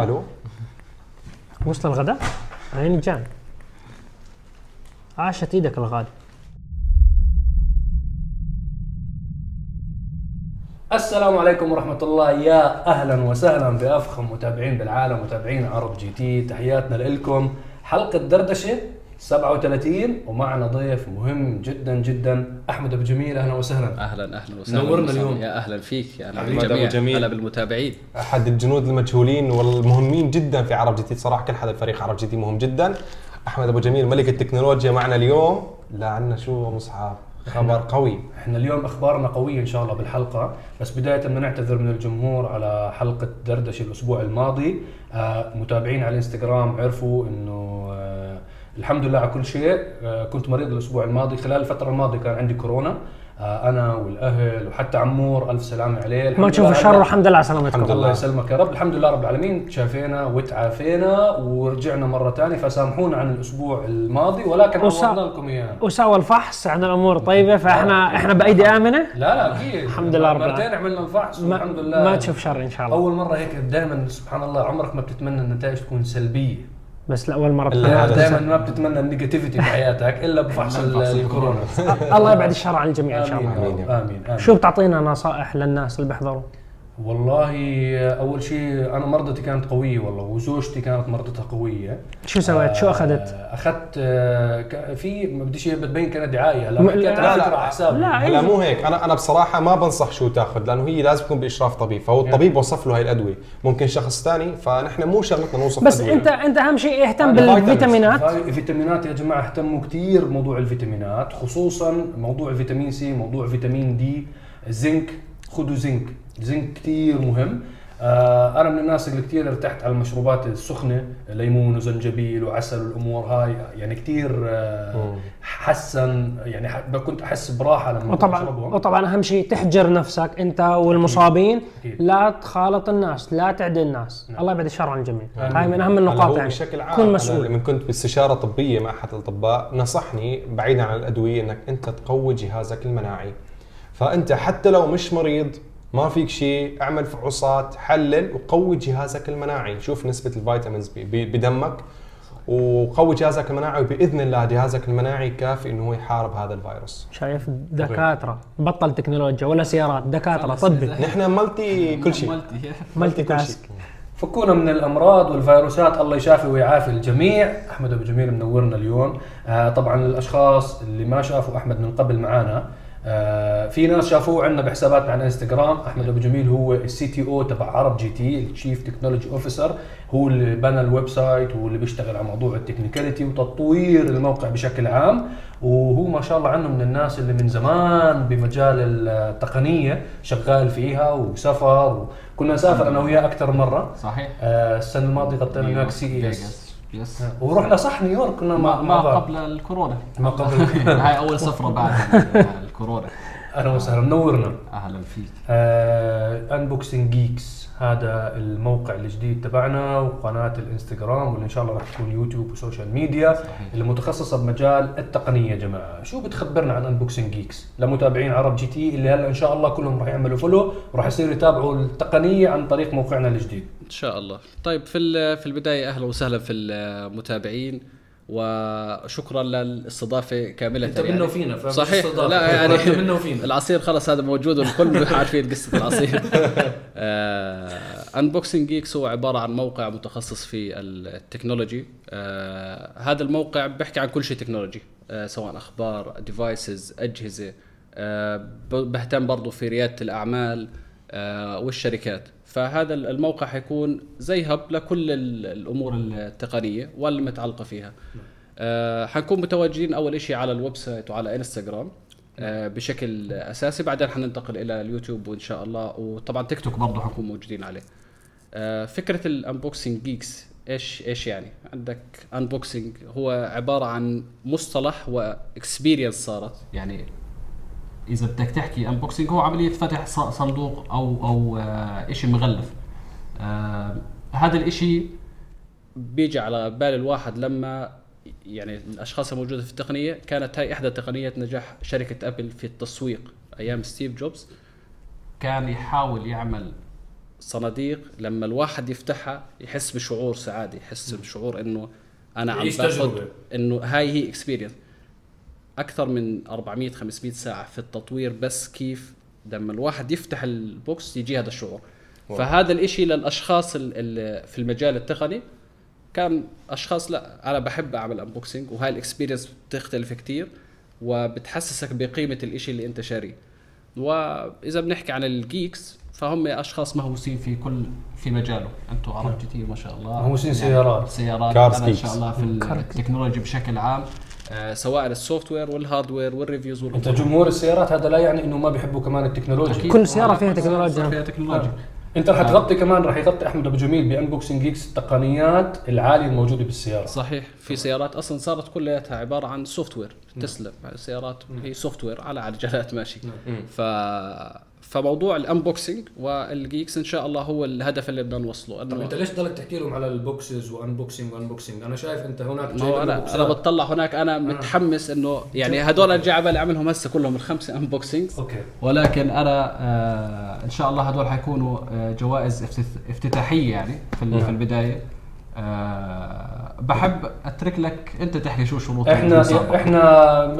ألو. وصل الغداء؟ عيني جان. عاشت إيدك الغالي. السلام عليكم ورحمة الله. يا أهلا وسهلا بأفخم متابعين بالعالم متابعين عرب جي تي. تحياتنا لكم حلقة دردشة. 37 ومعنا ضيف مهم جدا جدا. أحمد أبو جميل أهلا وسهلا. أهلا أهلا وسهلا. نورنا وسهلا. اليوم. يا أهلا فيك يا أهلا بالجميع. جميل. هلا بالمتابعين. أحد الجنود المجهولين والمهمين جدا في عرب تي. صراحة كل حدا فريق عرب تي مهم جدا. أحمد أبو جميل ملك التكنولوجيا معنا اليوم. لا عندنا شو مصعب خبر قوي. إحنا اليوم أخبارنا قوية إن شاء الله بالحلقة. بس بداية بدنا نعتذر من الجمهور على حلقة دردشة الأسبوع الماضي. آه متابعين على الإنستغرام عرفوا إنه آه الحمد لله على كل شيء. آه كنت مريض الأسبوع الماضي. خلال الفترة الماضية كان عندي كورونا. آه أنا والأهل وحتى عمور ألف سلامة عليه. ما تشوف الشر والحمد لله على سلامتكم. الحمد الله لله. يسلمك يا رب. الحمد لله رب العالمين. تشافينا وتعافينا ورجعنا مرة ثانية فسامحونا عن الأسبوع الماضي ولكن وسا- عوضنا لكم إياه. وسوى الفحص. عن الأمور طيبة فاحنا إحنا بأيدي آمنة؟ لا لا أكيد. الحمد لله رب مرتين العالمين. عملنا الفحص ما, والحمد لله. ما تشوف شر إن شاء الله. أول مرة هيك دائما سبحان الله عمرك ما بتتمنى النتائج تكون سلبية. بس لاول مرة دائما ما بتتمنى النيجاتيفيتي بحياتك إلا بفحص ال- الكورونا. الله يبعد الشر عن الجميع إن شاء الله. آمين آمين شو بتعطينا نصائح للناس اللي بيحضروا. والله أول شيء أنا مرضتي كانت قوية والله وزوجتي كانت مرضتها قوية. شو سويت؟ شو اخذت آه، أخذت؟ آه، ك- في ما بديش بتبين كانت دعاية. لا، لا. فكرة على حسابي. لا. هلا مو هيك. أنا أنا بصراحة ما بنصح شو تأخذ لأنه هي لازم تكون بإشراف طبيب. فهو الطبيب وصف له هاي الأدوية. ممكن شخص ثاني فنحن مو شغلتنا نوصف بس أدوية. أنت أنت أهم شيء اهتم. بالفيتامينات؟ هاي فيتامينات يا جماعة اهتموا كثير بموضوع الفيتامينات خصوصا موضوع الفيتامين C موضوع فيتامين D zinc. خذوا zinc. zinc كثير مهم. آه أنا من الناس اللي كثير ارتحت على المشروبات السخنة ليمون وزنجبيل وعسل والأمور هاي يعني كثير آه حسن يعني كنت أحس براحة لما وطبعا. وطبعا أهم شيء تحجر نفسك أنت والمصابين أكيد. لا تخالط الناس لا تعدي الناس. الله يبعد الشر عن الجميع. هاي من أهم النقاط يعني. بشكل عام كن مسؤول. لما كنت باستشارة طبية مع أحد الأطباء نصحني بعيدا عن الأدوية إنك أنت تقوي جهازك المناعي. فأنت حتى لو مش مريض ما فيك شيء اعمل فحوصات حلل وقوي جهازك المناعي. شوف نسبة ال vitamins ب- ب- بدمك وقوي جهازك المناعي وبإذن الله جهازك المناعي كافي إنه هو يحارب هذا الفيروس. شايف دكاتره بطل تكنولوجيا ولا سيارات دكاترة. طبي. نحن ملتي كل شيء. كل task. فكونا من الأمراض والفيروسات الله يشافي ويعافي الجميع. أحمد أبو جميل منورنا اليوم. آه طبعا الأشخاص اللي ما شافوا أحمد من قبل معانا في ناس شافوه عندنا بحساباتنا على انستغرام. أحمد أبو جميل هو ال CTO تبع عرب جي تي ال chief technology officer هو اللي بنى ال website هو اللي بيشتغل على موضوع ال technicality وتطوير الموقع بشكل عام. وهو ما شاء الله عنه من الناس اللي من زمان بمجال التقنية شغال فيها وسفر وكنا نسافر أنا وياه أكثر مرة. صحيح. آه، السنة الماضية غطينا نيويورك CES. Yes. ورحنا صح نيويورك كنا ما, ما. قبل الكورونا. ما قبل. هاي أول سفرة بعد. الكورونا أهلا وسهلا. منورنا. أهلا فيك. Unboxing Geeks هذا الموقع الجديد تبعنا وقناة الإنستغرام واللي إن شاء الله راح تكون يوتيوب و social media اللي متخصصه بمجال التقنية يا جماعة. شو بتخبرنا عن Unboxing Geeks لمتابعين عرب جي تي اللي هلأ إن شاء الله كلهم راح يعملوا follow وراح يصيروا يتابعوا التقنية عن طريق موقعنا الجديد. إن شاء الله. طيب في ال- في البداية أهلا وسهلا في المتابعين. وشكرا للاستضافة كاملة انت منه وفينا، فمش صحيح. لا يعني منه وفينا. العصير خلص هذا موجود والكل عارفين قصة العصير. Unboxing Geeks هو عبارة عن موقع متخصص في ال technology. آه هذا الموقع بيحكي عن كل شيء تكنولوجي آه سواء أخبار devices أجهزة. آه بهتم برضو في ريادة الأعمال آه والشركات. فهذا الموقع حيكون زي hub لكل ال- الأمور التقنية والمتعلقه فيها. آه حنكون متواجدين أول شيء على ال website وعلى إنستغرام آه بشكل أساسي. بعدين حننتقل إلى اليوتيوب وإن شاء الله. وطبعا تيك توك برضه حنكون موجودين عليه. آه فكرة ال Unboxing Geeks إيش إيش يعني؟ عندك unboxing هو عبارة عن مصطلح و experience صارت. يعني إذا بدك تحكي unboxing هو عملية فتح صندوق أو أو آه شيء مغلف. آه هذا الإشي بيجي على بال الواحد لما يعني الأشخاص الموجودة في التقنية. كانت هاي إحدى تقنيات نجاح شركة أبل في التسويق أيام ستيف جوبز. كان يحاول يعمل صناديق. لما الواحد يفتحها يحس بشعور سعادة يحس بشعور إنه أنا عم باخذ. إنه هاي هي experience أكثر من 400 500 ساعة في التطوير بس كيف لما الواحد يفتح ال box يجي هذا الشعور. فهذا الإشي للأشخاص ال- ال- في المجال التقني. كان أشخاص لا أنا بحب أعمل unboxing وهاي ال experience بتختلف كتير وبتحسسك بقيمة الإشي اللي أنت شاريه. وإذا بنحكي عن ال geeks فهم أشخاص مهووسين في كل في مجاله. أنتم عرب كتير ما شاء الله. مهووسين سيارات. سيارات. أنا إن. شاء الله في ال technology بشكل عام. سواء ال software وال hardware وال reviews أنت جمهور السيارات هذا لا يعني إنه ما بيحبوا كمان التكنولوجيا. كل سيارة فيها تكنولوجيا. فيها تكنولوجيا. أنت رح تغطي كمان رح يغطي أحمد أبو جميل ب Unboxing Geeks التقنيات العالية الموجودة بالسيارة. صحيح. في سيارات أصلا صارت كلياتها عبارة عن software تسلا السيارات هي software على عجلات ماشي. ف فموضوع ال unboxing وال geeks إن شاء الله هو الهدف اللي بدنا نوصله. طب أنت ليش ضلك تحكي لهم على ال boxes و unboxing و unboxing أنا شايف أنت هناك ما هو أنا أنا بتطلع هناك أنا متحمس إنه يعني هدول ارجع بالي اعملهم هسه كلهم الخمسه unboxings okay. ولكن أنا آه إن شاء الله هدول حيكونوا آه جوائز افتت- افتتاحية يعني في ال- في البداية. آه بحب أترك لك أنت تحكي شو شروط إحنا. إحنا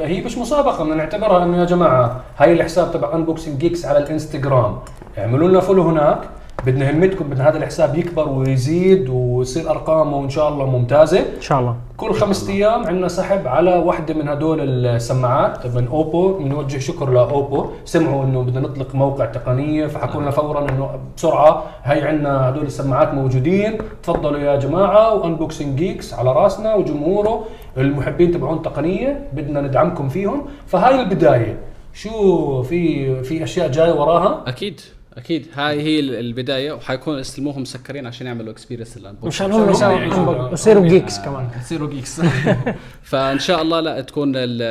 هي مش مسابقة بدنا نعتبرها إنه يا جماعة هاي الحساب تبع Unboxing Geeks على الإنستغرام اعملوا لنا follow هناك بدنا همتكم بدنا هذا الحساب يكبر ويزيد ويصير أرقامه إن شاء الله ممتازة. إن شاء الله. كل خمس أيام عندنا سحب على واحدة من هدول السماعات من Oppo بنوجه شكر ل Oppo سمعوا إنه بدنا نطلق موقع تقنية فحكوا لنا فورا إنه بسرعة هي عندنا هدول السماعات موجودين. تفضلوا يا جماعة و Unboxing Geeks على راسنا وجمهوره. المحبين تبعون التقنيه بدنا ندعمكم فيهم. فهاي البداية. شو في في أشياء جاية وراها؟ أكيد. أكيد. هاي هي ال- البداية وحيكون يستلموهم مسكرين عشان يعملوا experience مشان هم يسووا يصيروا geeks كمان. يصيروا geeks فإن شاء الله لا تكون ال-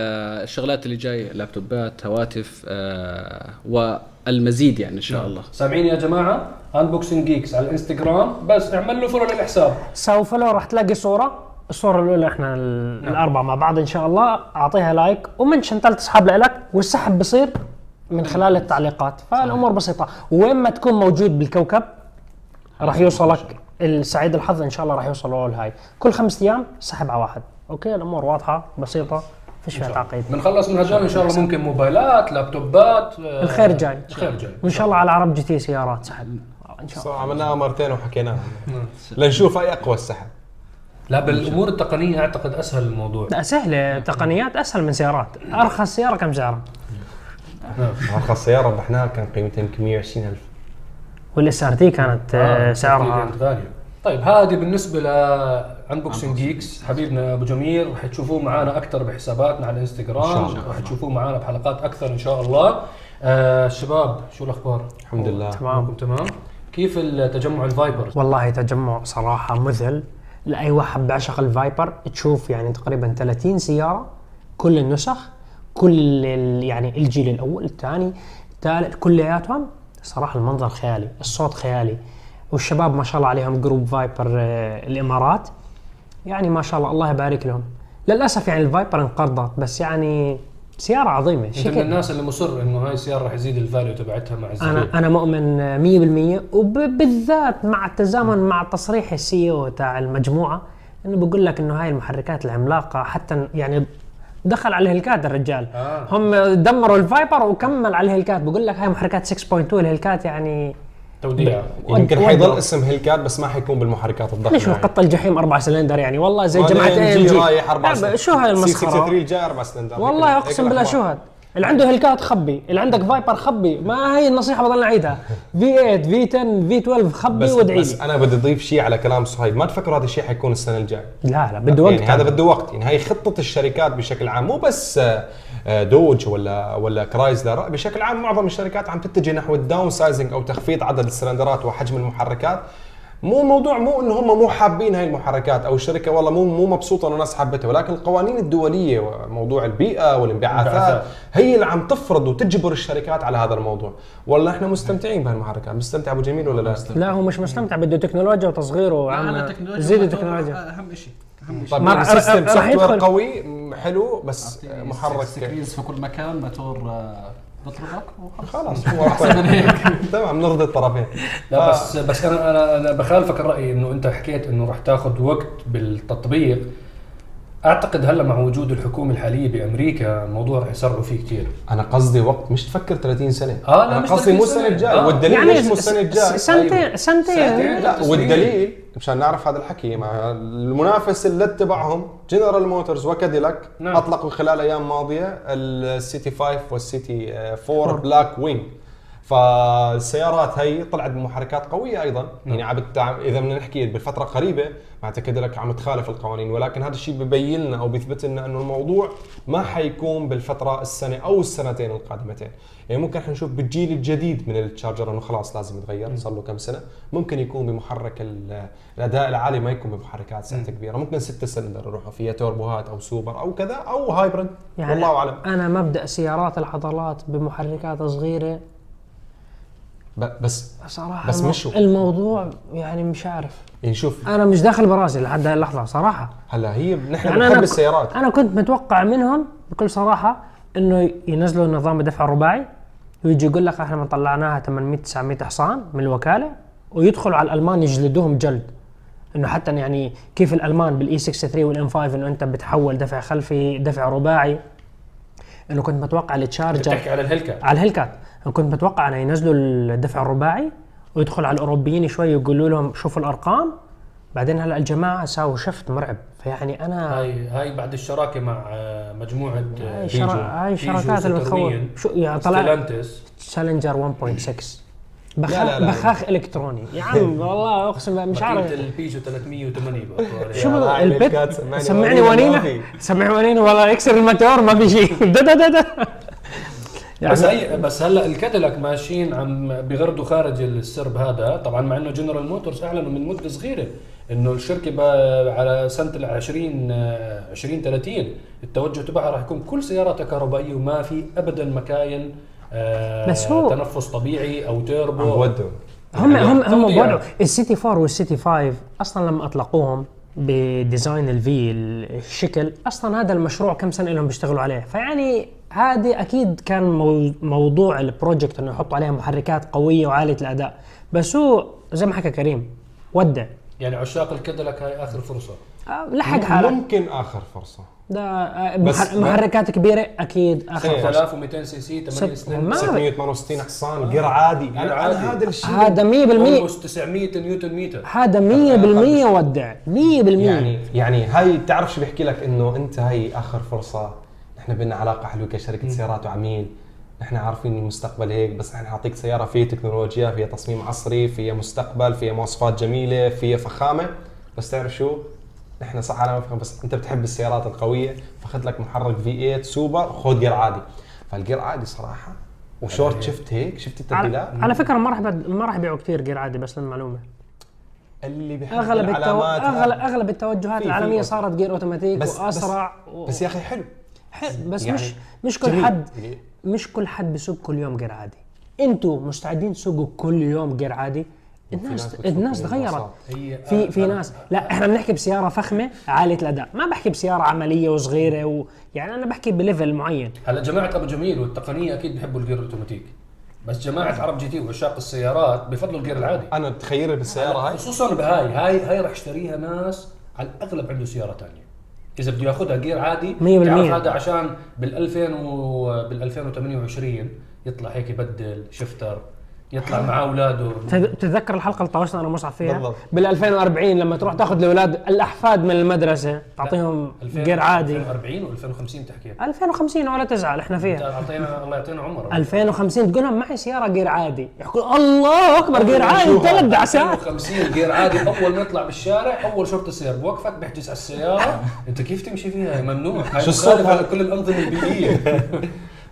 الشغلات اللي جاية لابتوبات هواتف آه والمزيد يعني إن شاء الله. سامعين يا جماعة؟ Unboxing Geeks على الانستغرام بس اعمل له follow للحساب. so follow راح تلاقي صورة الصورة الأولى إحنا ال- الأربعة مع بعض إن شاء الله. أعطيها like و mention ثلاث أصحاب لك والسحب بصير. من خلال التعليقات. فالأمور بسيطة. وين ما تكون موجود بالكوكب راح يوصلك السعيد الحظ. إن شاء الله راح يوصل اول هاي كل خمس أيام سحب على واحد. Okay؟ الأمور واضحة بسيطة فيش فيها تعقيد. بنخلص من هدول إن شاء الله ممكن موبايلات لابتوبات آه، الخير جاي. الخير جاي. وإن شاء الله على عرب جي تي سيارات سحب. إن شاء الله. صح عملناها مرتين وحكيناها. لنشوف أي أقوى السحب. لا بالأمور التقنية أعتقد أسهل الموضوع. لا سهلة. تقنيات أسهل من سيارات. أرخص سيارة كم سعرها؟ ارخص سيارة ربحناها كان قيمتها يمكن 120 ألف. وال SRT كانت آه، سعرها كانت غالية. طيب هذه بالنسبة ل Unboxing Geeks حبيبنا أبو جميل رح تشوفوه معنا أكثر بحساباتنا على الانستغرام رح تشوفوه معنا بحلقات أكثر إن شاء الله. آه الشباب شو الأخبار؟ الحمد لله. تمام. تمام؟ كيف التجمع ال Viper والله تجمع صراحة مذهل. لأي واحد بيعشق ال Viper تشوف يعني تقريبا 30 سيارة كل النسخ كل يعني الجيل الأول الثاني الثالث كلياتهم صراحة المنظر خيالي الصوت خيالي. والشباب ما شاء الله عليهم group Viper آه، الإمارات. يعني ما شاء الله الله يبارك لهم. للأسف يعني ال Viper انقرضت بس يعني سيارة عظيمة. أنت من شكل الناس اللي مصر إنه هاي السيارة رح يزيد ال value تبعتها مع الزمن أنا أنا مؤمن 100% وبالذات مع التزامن مع تصريح ال CEO تاع المجموعة إنه بقول لك إنه هاي المحركات العملاقة حتى يعني دخل على ال Hellcat الرجال. آه. هم دمروا ال Viper وكمل على ال Hellcat بقول لك هاي محركات 6.2 ال Hellcat يعني توديع يمكن ود- حيضل اسم Hellcat بس ما حيكون بالمحركات الضخمة ليش يعني. قط الجحيم أربع سلندر يعني؟ والله زي جماعة AMG رايح أربع لا، شو هاي المسخرة؟ 63 جاي أربع سلندر. والله أقسم بالله. شو هاد؟ اللي عنده Hellcat خبي اللي عندك Viper خبي. ما هي النصيحة بضل نعيدها. V8 V10 V12 خبي وادعي بس أنا بدي أضيف شيء على كلام صهيب. ما تفكروا هذا الشيء حيكون السنة الجاية. لا لا بده وقت يعني هذا بده وقت. يعني هاي خطة الشركات بشكل عام مو بس آه، آه، Dodge ولا ولا Chrysler. بشكل عام معظم الشركات عم تتجه نحو ال downsizing أو تخفيض عدد السلندرات وحجم المحركات. مو الموضوع مو انه هم مو حابين هاي المحركات أو الشركة والله مو مو مبسوطة إنه الناس حبتها ولكن القوانين الدولية وموضوع البيئة والانبعاثات الانبعاثات. هي اللي عم تفرض وتجبر الشركات على هذا الموضوع. والله إحنا مستمتعين بهالمحركات. مستمتع أبو جميل ولا لا؟ لا هو مش مستمتع. بده تكنولوجيا وتصغير وعم زيد التكنولوجيا أهم شيء أهم شيء طيب راح- system software. قوي حلو بس محرك. screens في كل مكان موتور بطلبك خلاص هو تمام نرضي الطرفين. لا بس بس أنا أنا أنا بخالفك الرأي إنه أنت حكيت إنه راح تاخذ وقت بالتطبيق أعتقد هلا مع وجود الحكومة الحالية بأمريكا الموضوع راح يسرعوا فيه كثير أنا قصدي وقت مش تفكر 30 سنة آه، لا، أنا مش قصدي 30 مو السنة سنة. الجايه آه. والدليل يعني ليش مو السنة الجايه سنتين أيوة. سنتين سنتين. لا. والدليل مشان نعرف هذا الحكي مع المنافس اللي تبعهم جنرال موتورز وكاديلاك نعم. أطلقوا خلال أيام ماضية ال CT5 وال CT4 Blackwing فالسيارات هي طلعت بمحركات قوية أيضا. يعني عم إذا بدنا نحكي بالفترة قريبة مع كاديلاك عم تخالف القوانين ولكن هذا الشيء ببين لنا أو بيثبت لنا إنه الموضوع ما حيكون بالفترة السنة أو السنتين القادمتين. يعني ممكن حنشوف بالجيل الجديد من ال Charger إنه خلاص لازم يتغير صار له كم سنة. ممكن يكون بمحرك ال- الأداء العالي ما يكون بمحركات سعتها كبيرة. ممكن ستة سلندر يروحوا فيها توربوهات أو سوبر أو كذا أو hybrid. يعني والله أعلم. أنا مبدأ سيارات العضلات بمحركات صغيرة بس صراحة بس مشوا. الموضوع يعني مش عارف. يعني شوف أنا مش داخل براسي لحد هاي اللحظة صراحة. هلا هي نحن يعني بنحب السيارات. أنا كنت متوقع منهم بكل صراحة إنه ينزلوا نظام الدفع الرباعي ويجي يقول لك إحنا طلعناها 800 900 حصان من الوكالة ويدخلوا على الألمان يجلدوهم جلد. إنه حتى يعني كيف الألمان بالإي 63 والإم 5 إنه أنت بتحول دفع خلفي دفع رباعي. إنه كنت متوقع التشارجر بتحكي على الهلكة على الهلكات أنا كنت متوقع انه ينزلوا الدفع الرباعي ويدخل على الأوروبيين شوي يقولوا لهم شوفوا الأرقام. بعدين هلا الجماعة ساووا شفت مرعب. فيعني أنا هاي هاي بعد الشراكة مع آه، مجموعة آه، هاي بيجو. شرا- هاي بيجو الشركات اللي بتخوف. شو يعني طلع سالنجر 1.6 لا، بخاخ لا، لا. بخاخ إلكتروني. يا عم والله أقسم بالله مش عارف. البيجو 308 بقولوا عليها. شو البت سمعني ونينة. سمعني ونينة والله يكسر الموتور ما في دا بس يعني هي بس هلا الكاديلاك ماشيين عم بيغردوا خارج السرب هذا. طبعا مع إنه جنرال موتورز أعلنوا من مدة صغيرة إنه الشركة بقى على سنة ال 20 آه، 2030 التوجه تبعها راح يكون كل سياراتها كهربائية وما في ابدا مكاين آه، بس هو- تنفس طبيعي أو عم تيربو بودوا هم هم هم تقطيع. بوضعوا ال CT4 وال CT5 أصلا لما أطلقوهم ب design الفي الشكل أصلا هذا المشروع كم سنة لهم بيشتغلوا عليه؟ فيعني هذه أكيد كان مو- موضوع ال project إنه يحطوا عليها محركات قوية وعالية الأداء. بس هو زي ما حكى كريم ودع. يعني عشاق الكاديلاك هاي آخر فرصة. آه، لحق حالك ممكن آخر فرصة. ده آه، بس محركات كبيرة أكيد آخر سنة. فرصة. 3200 سي سي 8 ست- سلندر ما- 668 حصان جير عادي. أنا عادي. هذا الشيء هذا 100% almost 900 نيوتن متر هذا 100% ودع. 100% يعني يعني هاي بتعرف شو بيحكي لك إنه أنت هاي آخر فرصة نحن بدنا علاقة حلوة كشركة سيارات وعميل. نحن عارفين المستقبل هيك بس نحن نعطيك سيارة فيها تكنولوجيا فيها تصميم عصري فيها مستقبل فيها مواصفات جميلة فيها فخامة. بس تعرف شو؟ نحن صح أنا بفهم بس أنت بتحب السيارات القوية فاخذ لك محرك V8 super خذ جير عادي. فالجير عادي صراحة. و short shift هيك؟ شفت على, التبديلات؟ على فكرة ما راح ما راح يبيعوا كثير جير عادي بس للمعلومة. اللي بيحب أغلب التو... اغلب. أغلب التوجهات في- في العالمية auto. صارت جير اوتوماتيك بس- وأسرع و... بس يا أخي حلو. بس يعني مش مش كل جميل. حد مش كل حد بيسوق كل يوم جير عادي. أنتوا مستعدين تسوقوا كل يوم جير عادي؟ ناس الناس الناس تغيرت. في في ناس لا إحنا بنحكي بسيارة فخمة عالية الأداء. ما بحكي بسيارة عملية وصغيرة و... يعني أنا بحكي ب level معين. هلا جماعة أبو جميل والتقنية أكيد بيحبوا الجير الأوتوماتيك. بس جماعة عرب GT وعشاق السيارات بفضلوا الجير العادي. أنا تخيل بالسيارة هاي. خصوصا بهاي. هاي هاي راح يشتريها ناس على الأغلب عنده سيارة ثانية إذا بده ياخذها جير عادي 100% تعرف هذا عشان بال 2000 و بال 2028 يطلع هيك يبدل شفتر. يطلع معاه أولاده. تذ- تتذكر الحلقة اللي طوشنا أنا ومصعب فيها؟ بالضبط. بال 2040 لما تروح تاخذ الأولاد الأحفاد من المدرسة تعطيهم 2000 جير عادي. 2040 و 2050 تحكي. 2050 ولا تزعل إحنا فيها. اعطينا الله يعطينا عمر 2050 تقول لهم معي سيارة جير عادي. يحكوا الله أكبر جير عادي. ثلاث دعسات 50 جير عادي. أول ما يطلع بالشارع أول شرطة سير. بوقفك بيحجز على السيارة. أنت كيف تمشي فيها؟ ممنوع. شو الصوت؟ على كل الأنظمة البيئية.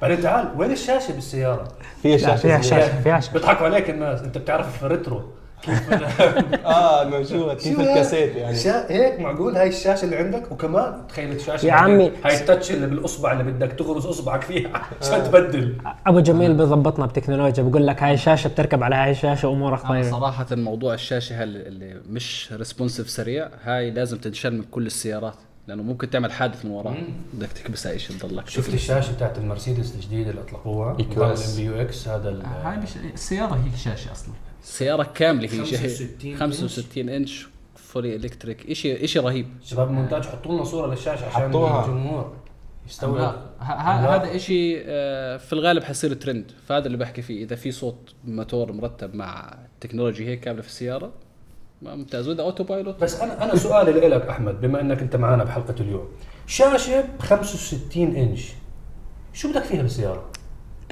بعدين تعال وين الشاشة بالسيارة؟ فيها لا، شاشة فيها. شاشة فيها شاشة. بيضحكوا عليك الناس انت بتعرف retro كيف؟ آه شو كيف الكاسيت يعني؟ شا... هيك معقول هاي الشاشة اللي عندك؟ وكمان تخيل الشاشة يا عمي. هاي ال touch اللي بالأصبع اللي بدك تغرز أصبعك فيها عشان تبدل. أبو جميل بضبطنا بتكنولوجيا بقول لك هاي الشاشة بتركب على هاي الشاشة أمورنا طيبة. صراحة موضوع الشاشة هل اللي مش responsive سريع هاي لازم تنشال من كل السيارات. لأنه ممكن تعمل حادث من وراه بدك تكبسها إيش تضلك شفت الشاشة بتاعت المرسيدس الجديدة اللي أطلقوها؟ ال MBUX هذا ال- هاي مش السيارة هيك شاشه أصلا. السياره كاملة هي 65 إنش. 65 إنش fully electric شيء شيء رهيب. شباب المونتاج حطوا لنا صورة للشاشة عشان حطوها. الجمهور يستوعب. هذا إشي آه، في الغالب حيصير ترند فهذا اللي بحكي فيه. إذا في صوت موتور مرتب مع technology هيك كاملة في السيارة ممتاز. وإذا autopilot بس أنا أنا سؤالي لك أحمد بما إنك أنت معنا بحلقة اليوم. شاشة ب 65 إنش شو بدك فيها بالسيارة؟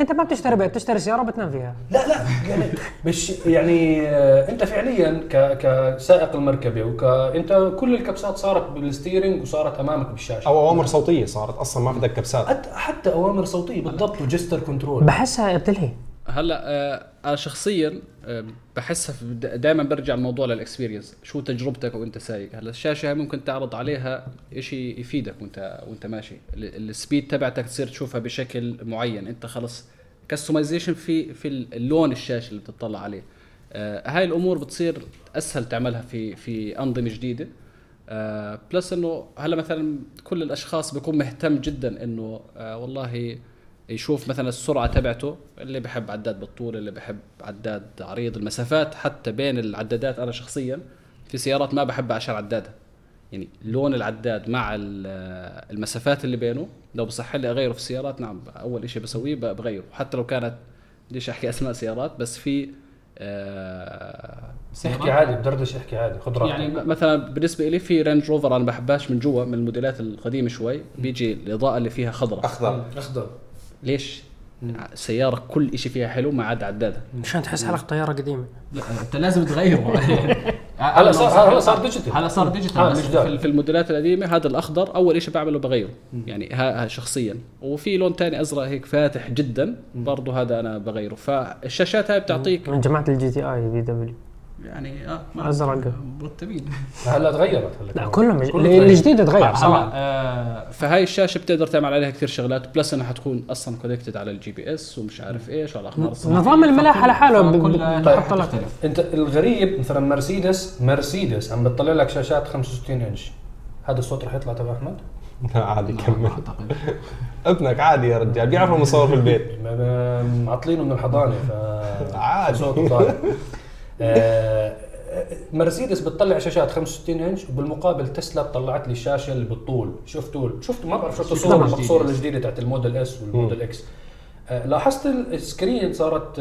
أنت ما بتشتري بيت بتشتري سيارة وبتنام فيها. لا لا يعني مش يعني آه، أنت فعليا ك كسائق المركبة وك أنت كل الكبسات صارت بال steering وصارت أمامك بالشاشة. أو أوامر صوتية صارت أصلا ما بدك كبسات. حتى حتى أوامر صوتية بالضبط و gesture control. بحسها بتلهي هلا آه، أنا شخصيا آه، بحسها دائما برجع الموضوع لل experience شو تجربتك وانت سايق؟ هلا الشاشة ممكن تعرض عليها شيء يفيدك وانت وانت ماشي. ال- ال speed تبعتك تصير تشوفها بشكل معين. انت خلص customization في في اللون الشاشة اللي بتطلع عليه. آه، هاي الأمور بتصير أسهل تعملها في في أنظمة جديدة. plus إنه هلا مثلا كل الأشخاص بيكون مهتم جدا إنه والله يشوف مثلا السرعة تبعته اللي بحب عداد بالطول اللي بحب عداد عريض المسافات حتى بين العدادات أنا شخصيا في سيارات ما بحب عشان عدادها. يعني لون العداد مع ال- المسافات اللي بينه لو بصح لي أغيره في السيارات نعم أول شيء بسويه بغيره. حتى لو كانت بديش أحكي أسماء سيارات؟ بس في آه احكي عادي بدردش احكي عادي خذ راحتك. يعني مثلا بالنسبة لي في رينج روفر أنا بحبهاش من جوا من الموديلات القديمة شوي. بيجي الإضاءة اللي فيها خضراء أخضر. أخضر. ليش؟ سيارة كل شيء فيها حلو ما عدا عدادها عشان تحس حلقة طيارة قديمة؟ لا أنت لازم تغيره هلا صار هلا صار digital هلا صار digital. في, الموديلات القديمة هذا الأخضر أول شيء بعمله بغيره. يعني ها ها شخصيا. وفي لون تاني أزرق هيك فاتح جدا برضه هذا أنا بغيره. فالشاشات هاي بتعطيك من جماعة الجي تي اي بي دبليو يعني آه ما- أزرق. مرتبين هلا تغيرت هلا لا. كلهم. الجديد تغير صراحة. هلا آه، فهاي الشاشة بتقدر تعمل عليها كثير شغلات plus إنها حتكون أصلا connected على ال GPS ومش عارف إيش وعلى الاخبار نظام الملاحة لحاله بحط لك. أنت الغريب مثلا مرسيدس مرسيدس عم بتطلع لك شاشات 65 إنش. هذا الصوت رح يطلع تبع أحمد؟ لا عادي كمل. ابنك عادي يا رجال بيعرف انه مصور في البيت. ما- ما- معطلينه من الحضانة ف عادي. صوته طالع. آه، مرسيدس بتطلع شاشات 65 إنش وبالمقابل تسلا طلعت لي الشاشه اللي بالطول. شفتوا شفتوا ما بعرف شفتوا الصورة الجديدة. المقصوره الجديدة تاعت ال Model S وال Model X آه، لاحظت ال screen صارت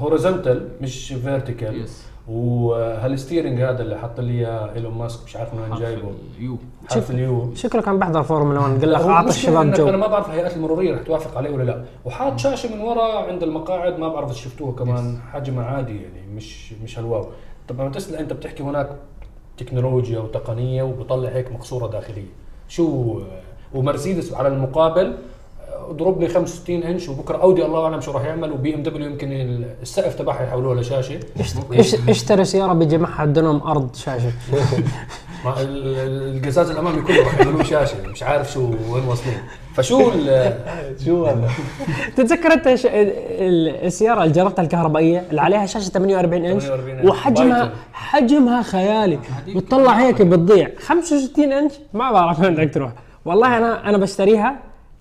horizontal مش vertical وهال steering هذا اللي حط لي إياه إيلون ماسك؟ مش عارف من وين جايبه. U حرف ال U. شكله كان بحضر فورمولا 1 قال لك المشكلة الشباب إنك أنا جو ما بعرف الهيئات المرورية رح توافق عليه ولا لا. وحاط شاشة من ورا عند المقاعد ما بعرف اذا شفتوها كمان. حجمها عادي يعني مش مش هال wow. طبعا تسلا أنت بتحكي هناك تكنولوجيا وتقنية وبطلع هيك مقصورة داخلية. شو ومرسيدس على المقابل اضرب لي 65 انش وبكرة أودي الله أعلم شو راح يعمل وبي إم دبليو يمكن السقف تبعها يحولوها لشاشه اشتري سيارة بيجي معها دنم أرض شاشة. مع ال- ال- القزاز الأمامي كله راح يعملوه شاشة مش عارف شو وين واصلين. فشو ال- شو هذا؟ تتذكر انت السيارة اللي جربتها الكهربائية؟ اللي عليها شاشة 48 إنش 48 إنش. وحجمها. حجمها خيالي. وتطلع هيك بتضيع. 65 إنش؟ ما بعرف وين بدك تروح. والله أنا أنا بشتريها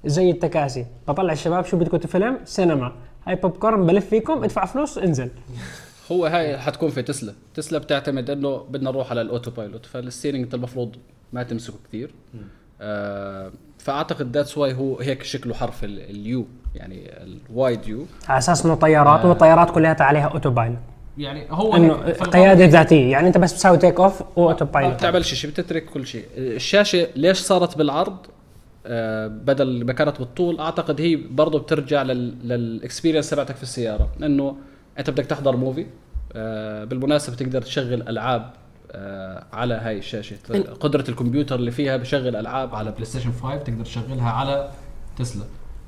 زي التكاسي. بطلع الشباب شو بدكم فيلم سينما. هاي بوب كورن بلف فيكم ادفع فلوس انزل. هو هاي حتكون في تسلا. تسلا بتعتمد إنه بدنا نروح على ال autopilot فال steering انت المفروض ما تمسكه كثير آه فأعتقد that's why هو هيك شكله حرف ال- ال U يعني ال wide U على أساس إنه طيارات والطيارات كلها عليها autopilot يعني هو إنه قيادة ذاتية يعني أنت بس بتساوي take off و auto ما pilot بتعملش شيء بتترك كل شيء. الشاشة ليش صارت بالعرض؟ آه بدل ما كانت بالطول أعتقد هي برضه بترجع لل لل experience تبعتك في السيارة. إنه أنت بدك تحضر movie آه بالمناسبة تقدر تشغل ألعاب آه على هاي الشاشة. قدرة الكمبيوتر اللي فيها بشغل ألعاب على بلاي ستيشن 5 تقدر تشغلها على تسلا.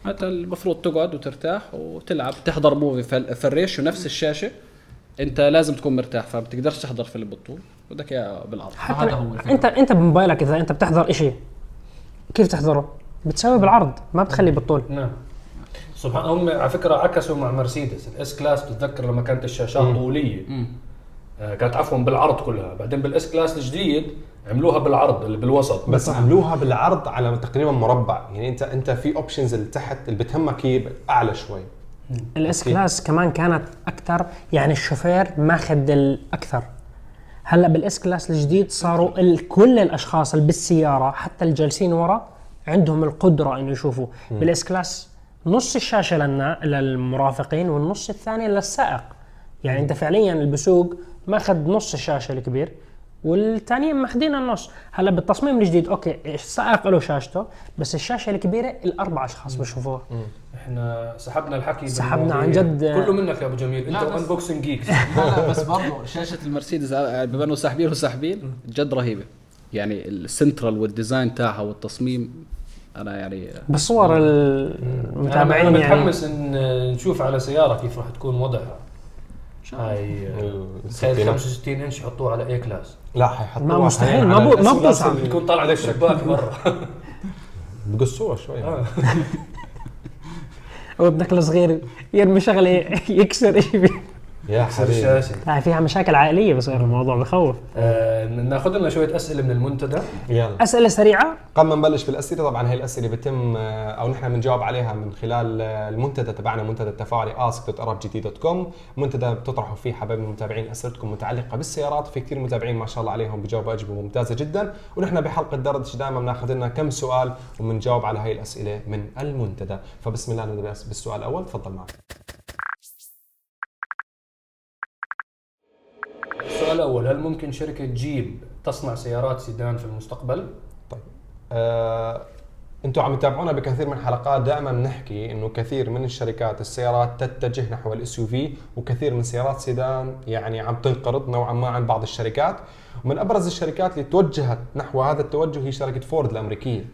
انت المفروض تقعد وترتاح وتلعب تحضر movie فال- فال ratio نفس الشاشة. أنت لازم تكون مرتاح فما بتقدرش تحضر فيلم بالطول. بدك إياه بالعرض. حتى هذا هو الفكرة. انت أنت بموبايلك إذا أنت بتحضر إشي كيف تحضره؟ بتسوي بالعرض ما بتخليه بالطول. نعم. سبحان هم على فكرة عكسوا مع مرسيدس. ال S-Class بتتذكر لما كانت الشاشات طولية. آه كانت عفوا بالعرض كلها. بعدين بال S-Class الجديد عملوها بالعرض اللي بالوسط. بس عملوها بالعرض على تقريبا مربع. يعني انت أنت في options اللي تحت اللي بتهمك هي أعلى شوي. ال S-Class كمان كانت أكثر يعني الشوفير ماخذ الأكثر. هلا بال S-Class الجديد صاروا كل الأشخاص اللي بالسيارة حتى الجالسين ورا عندهم القدرة إنه يشوفوا. بالاس كلاس نص الشاشة للنا للمرافقين والنص الثاني للسائق. يعني أنت فعليا البسوق ماخذ نص الشاشة الكبير. والثانيين ماخذين النص. هلا بالتصميم الجديد okay السائق له شاشته بس الشاشة الكبيرة الأربع أشخاص بشوفوها. إحنا سحبنا الحكي سحبنا. عن جد. كله منك يا أبو جميل. أنت unboxing geeks لا لا بس برضه شاشة المرسيدس آه، بما انه ساحبين وساحبين جد رهيبة. يعني ال central وال design تاعها والتصميم أنا يعني بالصور أنا المتابعين أنا يعني. متحمس إن نشوف على سيارة كيف راح تكون وضعها. هاي تخيل الستينات. 65 انش يحطوها على A-Class لا حيحطوها ما مستحيل، ما بو- ما اللي تكون طالعه على الشباك برا. بقصوها شوي. آه. وابنك الصغير يرمي شغلة يكسر شيء يا حبيبي. هاي فيها مشاكل عائلية بصير الموضوع بخوف آه ناخذ لنا شوية أسئلة من المنتدى. يلا. أسئلة سريعة. قبل ما نبلش بالاسئله طبعا هي الأسئلة بتم آه، أو نحن بنجاوب عليها من خلال آه، المنتدى تبعنا منتدى التفاعلي ask.arabgt.com منتدى بتطرحوا فيه حبايبنا المتابعين أسئلتكم متعلقة بالسيارات. في كثير متابعين ما شاء الله عليهم بيجاوبوا أجوبة ممتازة جدا. ونحن بحلقة دردش دائما بناخذ لنا كم سؤال وبنجاوب على هاي الأسئلة من المنتدى. فبسم الله نبدأ بالسؤال الأول. تفضل معك السؤال الأول هل ممكن شركة جيب تصنع سيارات سيدان في المستقبل؟ طيب. آه، أنتم عم تتابعونا بكثير من الحلقات دائما بنحكي إنه كثير من الشركات السيارات تتجه نحو ال SUV وكثير من سيارات سيدان يعني عم تنقرض نوعا ما عن بعض الشركات. ومن أبرز الشركات اللي توجهت نحو هذا التوجه هي شركة فورد الأمريكية.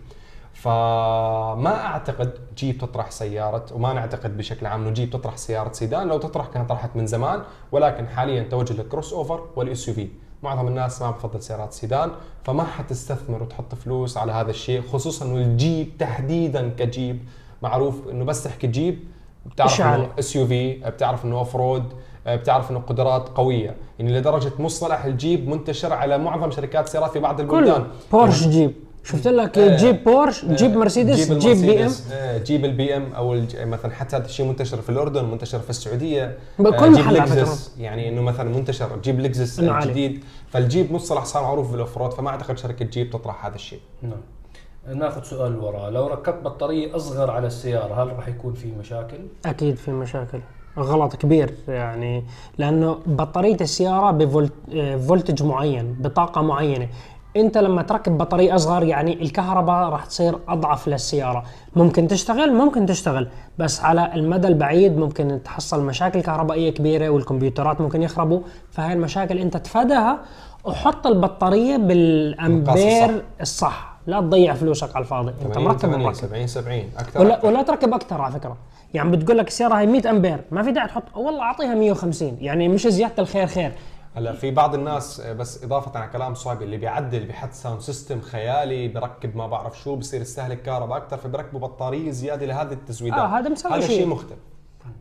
فما أعتقد جيب تطرح سيارة وما نعتقد بشكل عام إنه جيب تطرح سيارة سيدان. لو تطرح كانت طرحت من زمان ولكن حاليا توجه لل crossover وال SUV. معظم الناس ما بفضل سيارات سيدان فما حتستثمر وتحط فلوس على هذا الشيء خصوصا إنه الجيب تحديدا كجيب معروف إنه بس تحكي جيب بتعرف إنه؟ SUV بتعرف إنه off-road بتعرف إنه قدرات قوية. يعني لدرجة مصطلح الجيب منتشر على معظم شركات السيارات في بعض البلدان. كله بورش جيب. شفت لك آه، جيب بورش جيب مرسيدس جيب بي إم. آه، جيب ال BM أو الج- مثلا حتى هذا الشيء منتشر في الأردن منتشر في السعودية. بكل آه، جيب محل لكزس يعني إنه مثلا منتشر جيب لكزس إنه عالي. جديد. فالجيب مصطلح صار معروف بالاوفرود فما أعتقد شركة جيب تطرح هذا الشيء. نعم. ناخذ سؤال وراه لو ركبت بطارية أصغر على السيارة هل راح يكون في مشاكل؟ أكيد في مشاكل. غلط كبير يعني. لأنه بطارية السيارة بفولتج معين بطاقة معينة. انت لما تركب بطارية اصغر يعني الكهرباء راح تصير اضعف للسيارة. ممكن تشتغل ممكن تشتغل بس على المدى البعيد ممكن تحصل مشاكل كهربائية كبيرة والكمبيوترات ممكن يخربوا. فهي المشاكل انت تفادها وحط البطارية بالأمبير الصح. الصح. لا تضيع فلوسك على الفاضي. انت 80 مركب 80 ومركب. 70 70 أكثر ولا أكثر. ولا تركب أكثر على فكرة. يعني بتقول لك السيارة هي 100 أمبير ما في داعي تحط. والله أعطيها 150 يعني مش زيادة الخير خير. هلا في بعض الناس آه، بس إضافة على كلام صهيب اللي بيعدل بحط sound system خيالي بركب ما بعرف شو بصير يستهلك كهرباء أكثر فبركبوا بطارية زيادة لهذه التسويدات آه، هذا مسوي هذا شيء. مختلف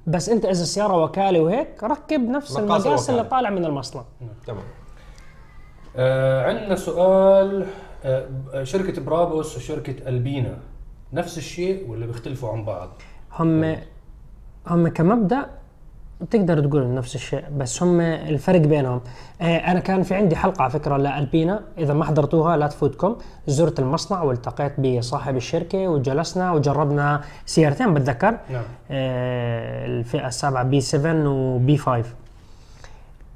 بس أنت إذا السيارة وكالة وهيك ركب نفس مقاس المقاس اللي. طالع من المصنع تمام آه عندنا سؤال آه شركة برابوس وشركة ألبينا نفس الشيء ولا بيختلفوا عن بعض؟ هم هم كمبدأ بتقدر تقول نفس الشيء بس هم الفرق بينهم. آه أنا كان في عندي حلقة على فكرة لألبينا إذا ما حضرتوها لا تفوتكم. زرت المصنع والتقيت بصاحب الشركة وجلسنا وجربنا سيارتين بتذكر. نعم. آه الفئة السابعة B7 و B5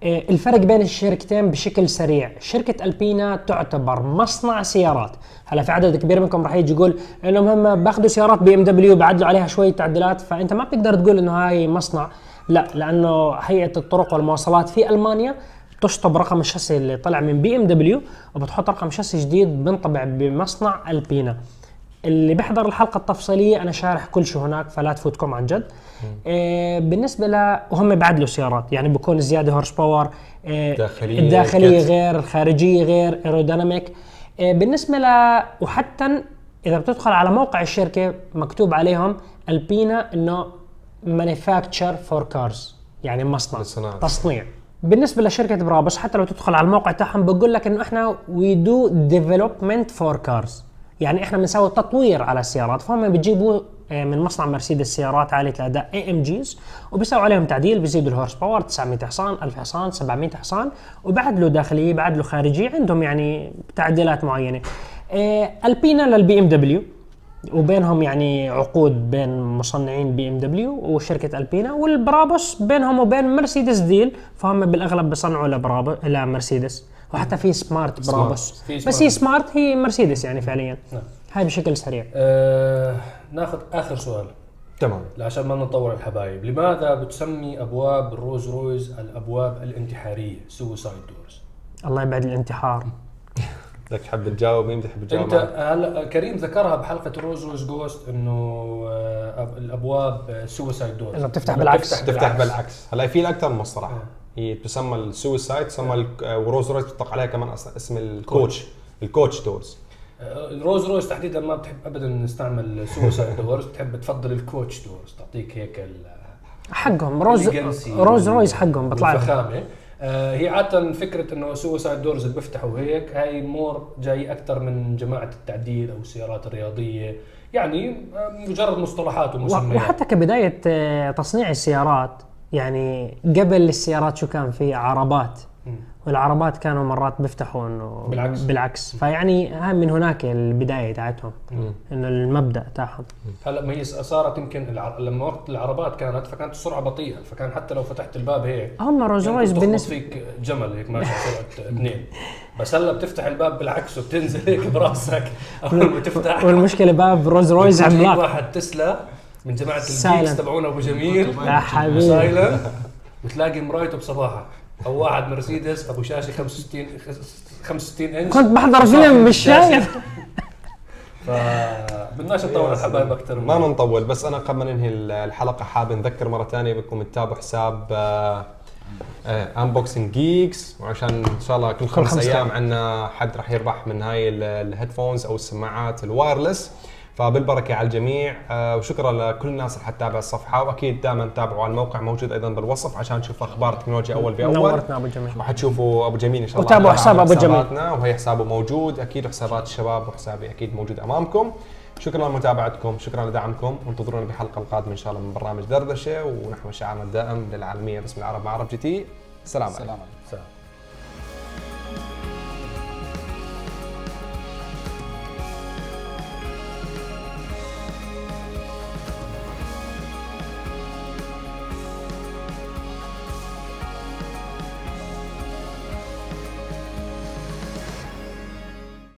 آه، الفرق بين الشركتين بشكل سريع. شركة ألبينا تعتبر مصنع سيارات. هلا في عدد كبير منكم راح يجي يقول إنهم هم باخذوا سيارات BMW بعدلوا عليها شوية تعديلات فأنت ما بتقدر تقول إنه هاي مصنع. لا لأنه هيئة الطرق والمواصلات في ألمانيا تشطب رقم الشاسي اللي طلع من BMW وبتحط رقم شاسي جديد بنطبع بمصنع ألبينا. اللي بيحضر الحلقة التفصيلية أنا شارح كل شيء هناك فلا تفوتكم عن جد. آه بالنسبة ل وهم بعدلوا سيارات يعني بكون زيادة horsepower داخلية، الداخلية kit. غير الخارجية غير aerodynamic آه بالنسبة ل وحتى إذا بتدخل على موقع الشركة مكتوب عليهم ألبينا إنه manufacture for cars يعني مصنع. للصناعة. تصنيع. بالنسبة لشركة برابس حتى لو تدخل على الموقع تاعهم بقول لك إنه إحنا we do development for cars يعني إحنا بنسوي تطوير على السيارات. فهم بيجيبوا آه، من مصنع مرسيدس سيارات عالية الاداء AMGs وبيسووا عليهم تعديل بيزيدوا ال horsepower 900 حصان 1000 حصان 700 حصان وبعدلوا داخلية بعدلوا خارجية عندهم يعني تعديلات معينة. آه، البينا لل BMW. وبينهم يعني عقود بين مصنعين BMW وشركة ألبينا وبرابوس بينهم وبين مرسيدس deal فهم بالأغلب بيصنعوا لبرابو لمرسيدس وحتى في سمارت برابوس. بس. هي سمارت هي مرسيدس يعني فعليا. نعم. هاي بشكل سريع. آه ناخذ آخر سؤال. تمام. عشان ما نطول الحبايب. لماذا بتسمي أبواب الرولز رويس الأبواب الانتحارية suicide doors؟ الله يبعد الانتحار. بدك تحب تجاوب مين بتحب تجاوب أنت؟ هلا كريم ذكرها بحلقة رويس Ghost إنه آه، الأبواب suicide doors إنه بتفتح بالعكس. تفتح بالعكس. هلا في أكثر من مصطلح. هي تسمى ال suicide تسمى ال- آه، ورولز رويس بتطلق عليها كمان اسم ال coach ال coach doors آه، الرولز رويس تحديدا ما بتحب ابدا نستعمل suicide doors بتحب تفضل ال coach doors تعطيك هيك ال- حقهم. رولز رولز رويس حقهم بيطلع لهم. آه هي عادة فكرة إنه suicide doors اللي بيفتحوا هيك هاي more جاي أكثر من جماعة التعديل أو السيارات الرياضية. يعني آه، مجرد مصطلحات ومسميات. وحتى كبداية آه، تصنيع السيارات يعني قبل السيارات شو كان في؟ عربات. والعربات كانوا مرات بيفتحوا انه بالعكس. بالعكس. فيعني هاي من هناك البداية تاعتهم إنه المبدأ تاعهم. هلا ما هي صارت يمكن الع... لما وقت العربات كانت فكانت السرعة بطيئة. فكان حتى لو فتحت الباب هيك هم رولز رويس تخبط بالنسبة فيك جمل هيك ماشي سرعة اثنين بس هلا بتفتح الباب بالعكس وبتنزل هيك براسك. اول ما تفتح والمشكلة باب رولز رويس عملاق. واحد تسلا من جماعة. ال geeks تبعونا أبو جميل. يا حبيبي. silent وتلاقي مرايته بصباحه. أو واحد مرسيدس أبو شاشة 65 65 إنش. كنت بحضر فيلم مش. شايف فبدناش نطول الحبايب أكثر ما نطول بس أنا قبل ما ننهي الحلقة حاب نذكر مرة ثانية بدكم تتابعوا حساب Unboxing Geeks وعشان إن شاء الله كل خمس أيام عندنا حد راح يربح من هاي ال- ال headphones أو السماعات ال wireless فبالبركة على الجميع. آه، وشكرا لكل الناس اللي حتتابع الصفحة. وأكيد دائما تابعوا على الموقع موجود أيضا بالوصف عشان تشوفوا أخبار التكنولوجيا أول بأول. نورتنا أبو جميل وحتشوفوا أبو جميل إن شاء الله وتابعوا حساب أبو جميل. حساباتنا وهي حسابه موجود. أكيد وحسابات الشباب وحسابي أكيد موجود أمامكم. شكرا لمتابعتكم شكرا لدعمكم. وانتظرونا بحلقة القادمة إن شاء الله من برنامج دردشة. ونحو شعارنا الدائم للعالمية باسم العرب مع عرب جي تي. سلام عليكم. سلام عليكم. سلام